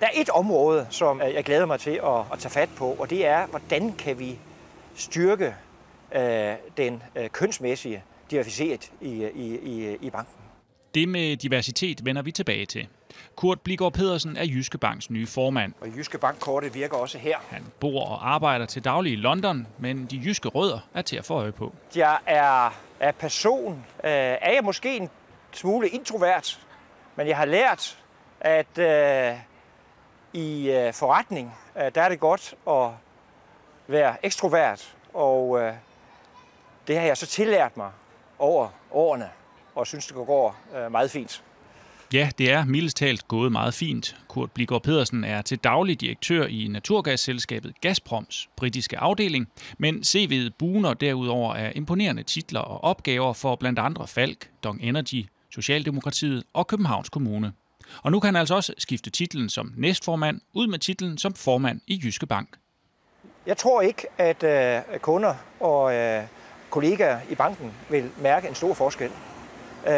Der er et område, som øh, jeg glæder mig til at, at tage fat på, og det er, hvordan kan vi styrke øh, den øh, kønsmæssige diversitet i, i, i, i banken. Det med diversitet vender vi tilbage til. Kurt Bligård Pedersen er Jyske Banks nye formand. Og Jyske Bank-kortet virker også her. Han bor og arbejder til daglig i London, men de jyske rødder er til at få øje på. Jeg er, er person, øh, er jeg måske en smule introvert, men jeg har lært, at øh, i øh, forretning, øh, der er det godt at være ekstrovert, og øh, det har jeg så tillært mig over årene, og synes, det går øh, meget fint. Ja, det er mildest talt gået meget fint. Kurt Bligård Pedersen er til daglig direktør i naturgasselskabet Gazproms britiske afdeling, men CV'et buner derudover af imponerende titler og opgaver for blandt andre Falk, Dong Energy, Socialdemokratiet og Københavns Kommune. Og nu kan han altså også skifte titlen som næstformand ud med titlen som formand i Jyske Bank. Jeg tror ikke, at øh, kunder og øh, kollegaer i banken vil mærke en stor forskel. Øh,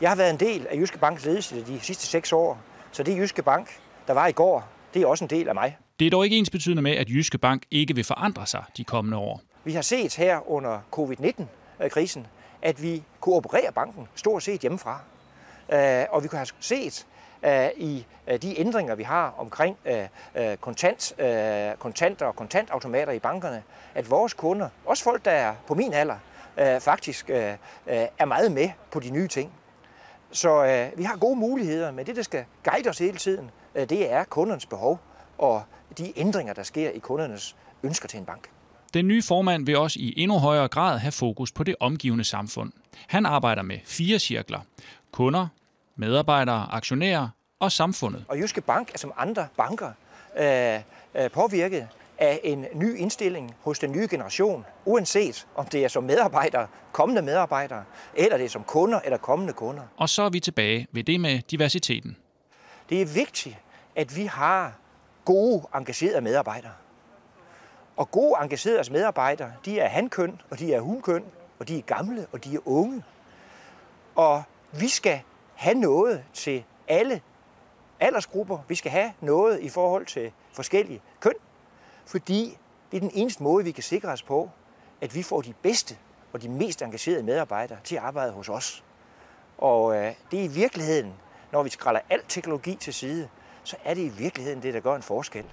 jeg har været en del af Jyske Banks ledelse de sidste seks år, så det Jyske Bank, der var i går, det er også en del af mig. Det er dog ikke ens betydende med, at Jyske Bank ikke vil forandre sig de kommende år. Vi har set her under covid-19-krisen, at vi kunne operere banken stort set hjemmefra. Øh, og vi kunne have set øh, i øh, de ændringer, vi har omkring kontant, kontanter og kontantautomater i bankerne, at vores kunder, også folk, der er på min alder, faktisk er meget med på de nye ting. Så vi har gode muligheder, men det, der skal guide os hele tiden, det er kundernes behov og de ændringer, der sker i kundernes ønsker til en bank. Den nye formand vil også i endnu højere grad have fokus på det omgivende samfund. Han arbejder med fire cirkler. Kunder, medarbejdere, aktionærer og samfundet. Og Jyske Bank er som andre banker øh, øh, påvirket af en ny indstilling hos den nye generation, uanset om det er som medarbejdere, kommende medarbejdere, eller det er som kunder eller kommende kunder. Og så er vi tilbage ved det med diversiteten. Det er vigtigt, at vi har gode, engagerede medarbejdere. Og gode, engagerede medarbejdere, de er hankøn, og de er hunkøn, og de er gamle, og de er unge. Og vi skal have noget til alle aldersgrupper. Vi skal have noget i forhold til forskellige køn, fordi det er den eneste måde, vi kan sikre os på, at vi får de bedste og de mest engagerede medarbejdere til at arbejde hos os. Og øh, det er i virkeligheden, når vi skræller al teknologi til side, så er det i virkeligheden det, der gør en forskel.